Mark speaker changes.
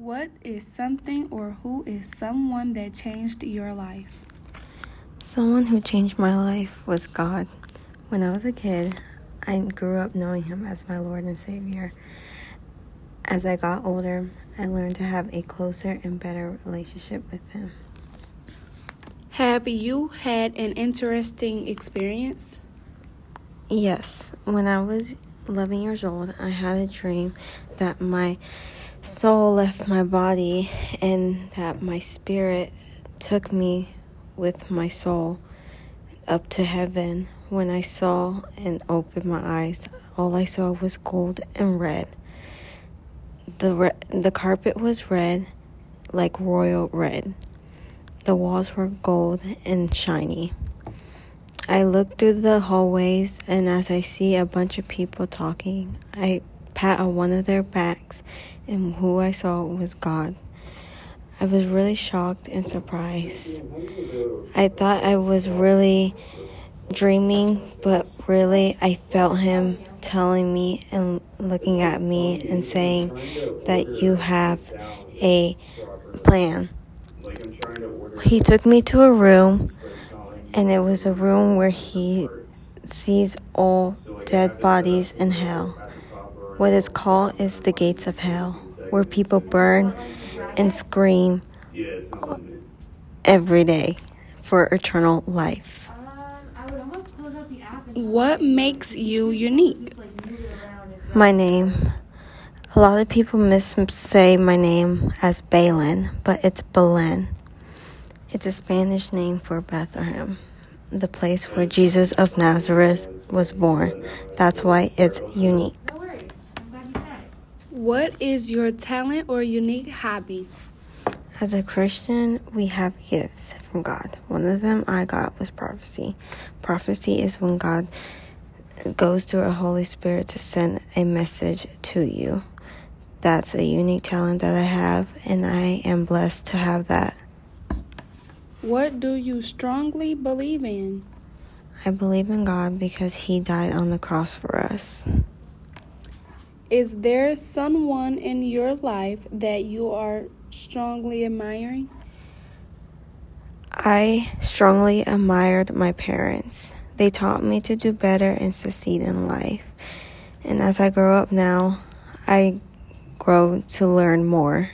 Speaker 1: What is something or who is someone that changed your life?
Speaker 2: Someone who changed my life was God. When I was a kid, I grew up knowing Him as my Lord and Savior. As I got older, I learned to have a closer and better relationship with Him.
Speaker 1: Have you had an interesting experience?
Speaker 2: Yes, when I was 11 years old, I had a dream that my soul left my body and that my spirit took me with my soul up to heaven. When I saw and opened my eyes, all I saw was gold and red. The re- the carpet was red, like royal red. The walls were gold and shiny. I look through the hallways, and as I see a bunch of people talking, I pat on one of their backs, and who I saw was God. I was really shocked and surprised. I thought I was really dreaming, but really I felt Him telling me and looking at me and saying that you have a plan. He took me to a room and it was a room where he sees all dead bodies in hell. What is called is the gates of hell, where people burn and scream every day for eternal life.
Speaker 1: What makes you unique?
Speaker 2: My name. A lot of people miss say my name as Belen, but it's Belen. It's a Spanish name for Bethlehem, the place where Jesus of Nazareth was born. That's why it's unique.
Speaker 1: What is your talent or unique hobby?
Speaker 2: As a Christian, we have gifts from God. One of them I got was prophecy. Prophecy is when God goes through a Holy Spirit to send a message to you. That's a unique talent that I have, and I am blessed to have that.
Speaker 1: What do you strongly believe in?
Speaker 2: I believe in God because He died on the cross for us.
Speaker 1: Is there someone in your life that you are strongly admiring?
Speaker 2: I strongly admired my parents. They taught me to do better and succeed in life. And as I grow up now, I grow to learn more.